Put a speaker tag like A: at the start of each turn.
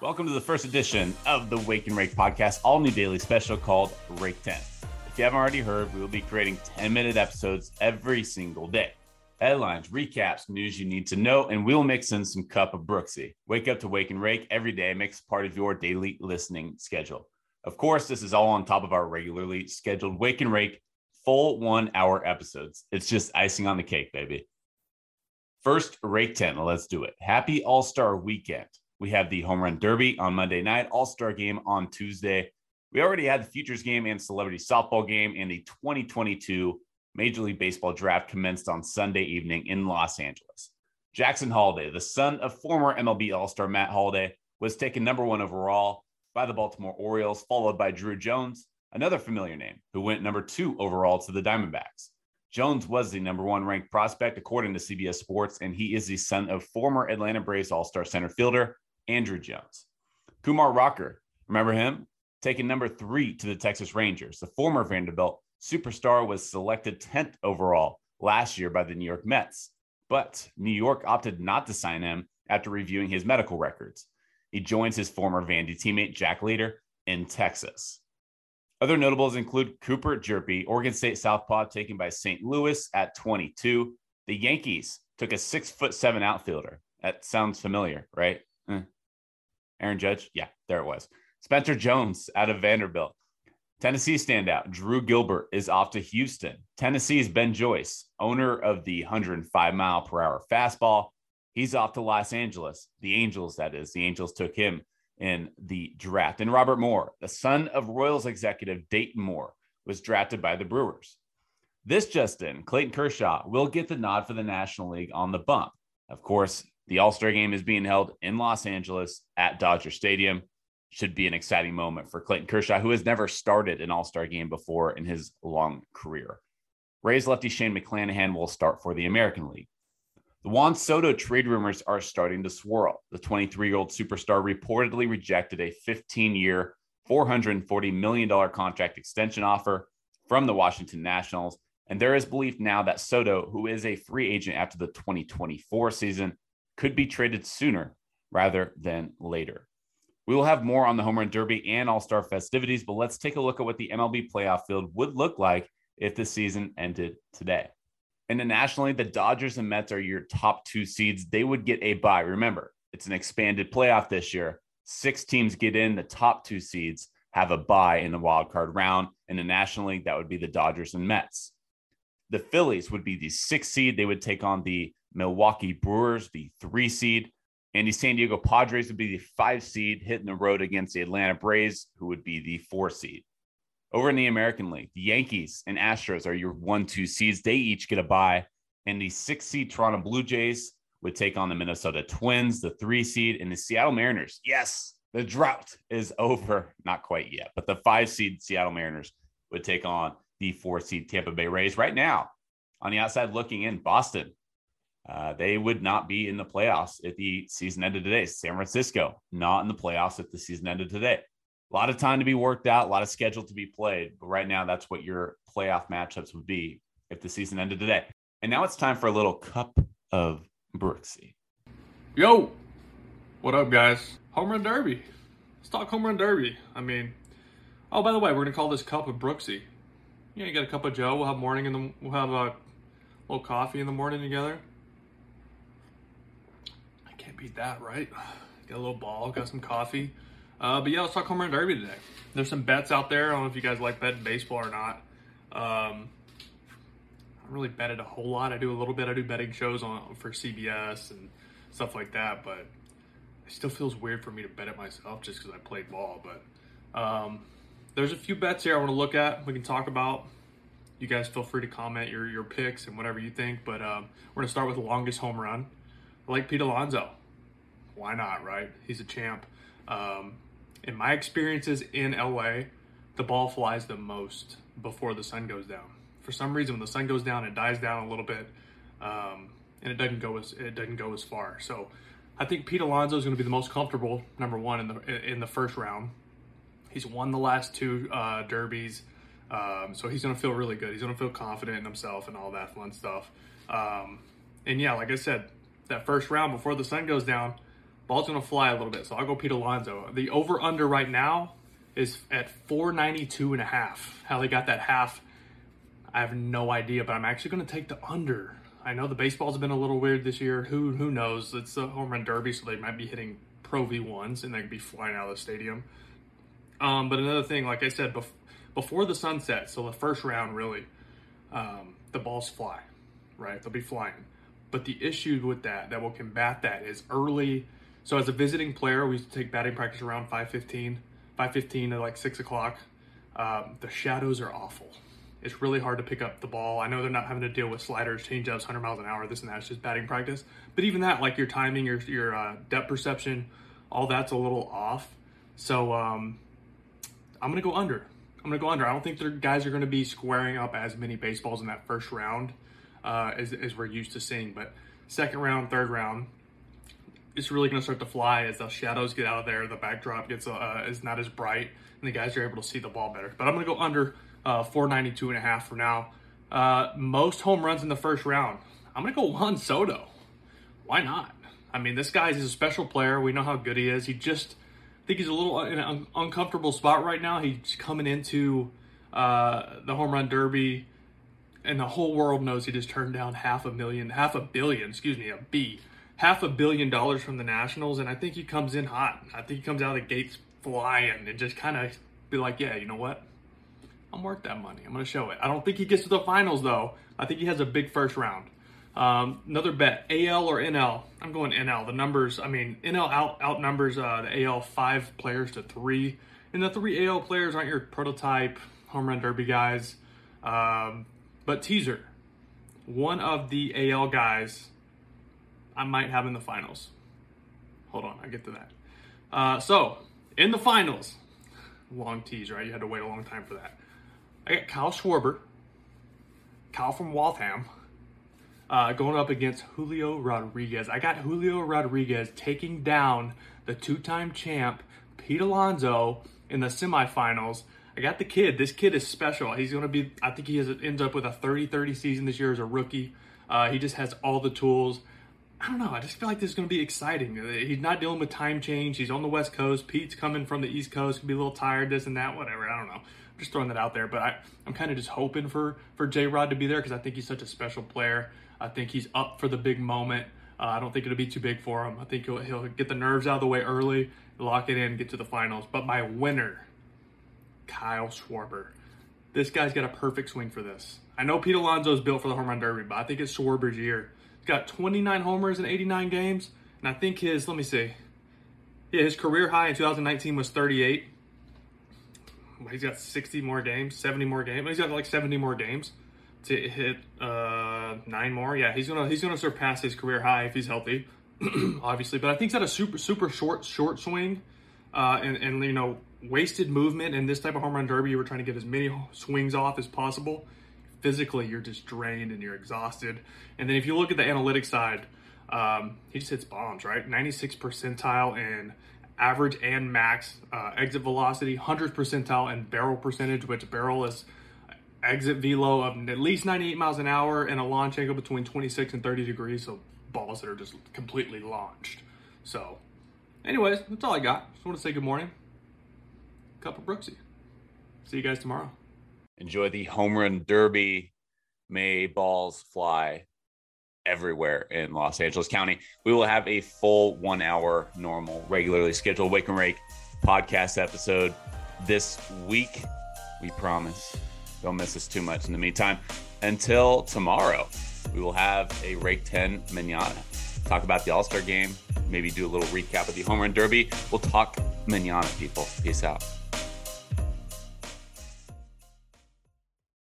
A: Welcome to the first edition of the Wake and Rake podcast, all new daily special called Rake 10. If you haven't already heard, we will be creating 10 minute episodes every single day. Headlines, recaps, news you need to know, and we'll mix in some cup of Brooksy. Wake up to Wake and Rake every day makes part of your daily listening schedule. Of course, this is all on top of our regularly scheduled Wake and Rake full one hour episodes. It's just icing on the cake, baby. First, Rake 10. Let's do it. Happy All Star weekend. We have the Home Run Derby on Monday night, All Star game on Tuesday. We already had the Futures game and Celebrity Softball game, and the 2022 Major League Baseball draft commenced on Sunday evening in Los Angeles. Jackson Holliday, the son of former MLB All Star Matt Holliday, was taken number one overall by the Baltimore Orioles, followed by Drew Jones, another familiar name, who went number two overall to the Diamondbacks. Jones was the number one ranked prospect according to CBS Sports, and he is the son of former Atlanta Braves All Star center fielder Andruw Jones. Kumar Rocker, remember him? Taking number three to the Texas Rangers. The former Vanderbilt superstar was selected 10th overall last year by the New York Mets, but New York opted not to sign him after reviewing his medical records. He joins his former Vandy teammate Jack Leiter in Texas. Other notables include Cooper Hjerpe, Oregon State Southpaw, taken by St. Louis at 22. The Yankees took a six foot seven outfielder. That sounds familiar, right? Eh. Aaron Judge? Yeah, there it was. Spencer Jones out of Vanderbilt. Tennessee standout Drew Gilbert is off to Houston. Tennessee's Ben Joyce, owner of the 105 mile per hour fastball, he's off to Los Angeles. The Angels, that is. The Angels took him in the draft. And Robert Moore, the son of Royals executive Dayton Moore, was drafted by the Brewers. This Justin Clayton Kershaw will get the nod for the National League on the bump. Of course, the All Star game is being held in Los Angeles at Dodger Stadium. Should be an exciting moment for Clayton Kershaw, who has never started an All Star game before in his long career. Rays lefty Shane McClanahan will start for the American League. The Juan Soto trade rumors are starting to swirl. The 23 year old superstar reportedly rejected a 15 year, $440 million contract extension offer from the Washington Nationals. And there is belief now that Soto, who is a free agent after the 2024 season, could be traded sooner rather than later. We will have more on the Home Run Derby and All Star festivities, but let's take a look at what the MLB playoff field would look like if the season ended today. And then nationally, the Dodgers and Mets are your top two seeds. They would get a bye. Remember, it's an expanded playoff this year. Six teams get in, the top two seeds have a bye in the wild card round. In the National League, that would be the Dodgers and Mets. The Phillies would be the sixth seed. They would take on the Milwaukee Brewers, the three seed. And the San Diego Padres would be the five seed, hitting the road against the Atlanta Braves, who would be the four seed. Over in the American League, the Yankees and Astros are your one, two seeds. They each get a bye. And the six seed Toronto Blue Jays would take on the Minnesota Twins, the three seed, and the Seattle Mariners. Yes, the drought is over. Not quite yet, but the five seed Seattle Mariners would take on the four seed Tampa Bay Rays. Right now, on the outside looking in, Boston uh, they would not be in the playoffs if the season ended today. San Francisco, not in the playoffs if the season ended today. A lot of time to be worked out, a lot of schedule to be played. But right now, that's what your playoff matchups would be if the season ended today. And now it's time for a little cup of Brooksy.
B: Yo, what up, guys? Home run derby. Let's talk home run derby. I mean, oh, by the way, we're gonna call this cup of Brooksy. Yeah, you got a cup of Joe. We'll have morning in the. We'll have a little coffee in the morning together beat that, right? Got a little ball, got some coffee. Uh, but yeah, let's talk home run derby today. There's some bets out there. I don't know if you guys like betting baseball or not. Um, I really betted a whole lot. I do a little bit. I do betting shows on for CBS and stuff like that. But it still feels weird for me to bet it myself just because I played ball. But um, there's a few bets here I want to look at. We can talk about. You guys feel free to comment your your picks and whatever you think. But um, we're gonna start with the longest home run. I like Pete Alonso why not, right? He's a champ. Um, in my experiences in LA, the ball flies the most before the sun goes down. For some reason, when the sun goes down, it dies down a little bit, um, and it doesn't go as it doesn't go as far. So, I think Pete Alonso is going to be the most comfortable number one in the in the first round. He's won the last two uh, derbies, um, so he's going to feel really good. He's going to feel confident in himself and all that fun stuff. Um, and yeah, like I said, that first round before the sun goes down, Ball's gonna fly a little bit, so I'll go Pete Alonso. The over under right now is at 492 and a half. How they got that half, I have no idea, but I'm actually gonna take the under. I know the baseball's been a little weird this year. Who who knows? It's the home run derby, so they might be hitting Pro V1s and they could be flying out of the stadium. Um, but another thing, like I said, bef- before the sunset, so the first round really, um, the balls fly, right? They'll be flying. But the issue with that, that will combat that, is early. So as a visiting player, we used to take batting practice around 5:15, 5:15 to like six o'clock. Um, the shadows are awful. It's really hard to pick up the ball. I know they're not having to deal with sliders, changeups, 100 miles an hour, this and that. It's just batting practice. But even that, like your timing, your your uh, depth perception, all that's a little off. So um, I'm gonna go under. I'm gonna go under. I don't think the guys are gonna be squaring up as many baseballs in that first round uh, as, as we're used to seeing. But second round, third round, it's really gonna start to fly as the shadows get out of there. The backdrop gets uh, is not as bright, and the guys are able to see the ball better. But I'm gonna go under uh, 492 and a half for now. Uh, most home runs in the first round. I'm gonna go Juan Soto. Why not? I mean, this guy is a special player. We know how good he is. He just I think he's a little in an un- uncomfortable spot right now. He's coming into uh, the home run derby, and the whole world knows he just turned down half a million, half a billion, excuse me, a B, half a billion dollars from the Nationals, and I think he comes in hot. I think he comes out of the gates flying and just kind of be like, yeah, you know what? I'm worth that money. I'm going to show it. I don't think he gets to the finals though. I think he has a big first round. Um, another bet: AL or NL. I'm going NL. The numbers. I mean, NL out outnumbers uh, the AL five players to three, and the three AL players aren't your prototype home run derby guys. Um, but teaser, one of the AL guys, I might have in the finals. Hold on, I get to that. Uh, so in the finals, long tease, right? You had to wait a long time for that. I got Kyle Schwarber, Kyle from Waltham, uh, going up against Julio Rodriguez. I got Julio Rodriguez taking down the two-time champ Pete Alonso in the semifinals. I got the kid. This kid is special. He's going to be. I think he has, ends up with a 30-30 season this year as a rookie. Uh, he just has all the tools. I don't know. I just feel like this is going to be exciting. He's not dealing with time change. He's on the West Coast. Pete's coming from the East Coast. Could be a little tired, this and that, whatever. I don't know. I'm just throwing that out there. But I, I'm kind of just hoping for for J Rod to be there because I think he's such a special player. I think he's up for the big moment. Uh, I don't think it'll be too big for him. I think he'll, he'll get the nerves out of the way early, lock it in, get to the finals. But my winner, Kyle Schwarber. This guy's got a perfect swing for this. I know Pete Alonso is built for the home run derby, but I think it's Schwarber's year. Got 29 homers in 89 games, and I think his, let me see, yeah, his career high in 2019 was 38. He's got 60 more games, 70 more games. He's got like 70 more games to hit uh, nine more. Yeah, he's gonna he's gonna surpass his career high if he's healthy, obviously. But I think he's got a super super short short swing, uh, and and you know wasted movement in this type of home run derby. You were trying to get as many swings off as possible. Physically, you're just drained and you're exhausted. And then if you look at the analytics side, um, he just hits bombs, right? 96 percentile in average and max uh, exit velocity, 100 percentile in barrel percentage, which barrel is exit velo of at least 98 miles an hour and a launch angle between 26 and 30 degrees. So balls that are just completely launched. So, anyways, that's all I got. Just want to say good morning. Cup of Brooksy. See you guys tomorrow.
A: Enjoy the home run derby. May balls fly everywhere in Los Angeles County. We will have a full one hour normal, regularly scheduled Wake and Rake podcast episode this week. We promise. Don't miss us too much. In the meantime, until tomorrow, we will have a Rake 10 manana. Talk about the All Star game, maybe do a little recap of the Home Run Derby. We'll talk manana, people. Peace out.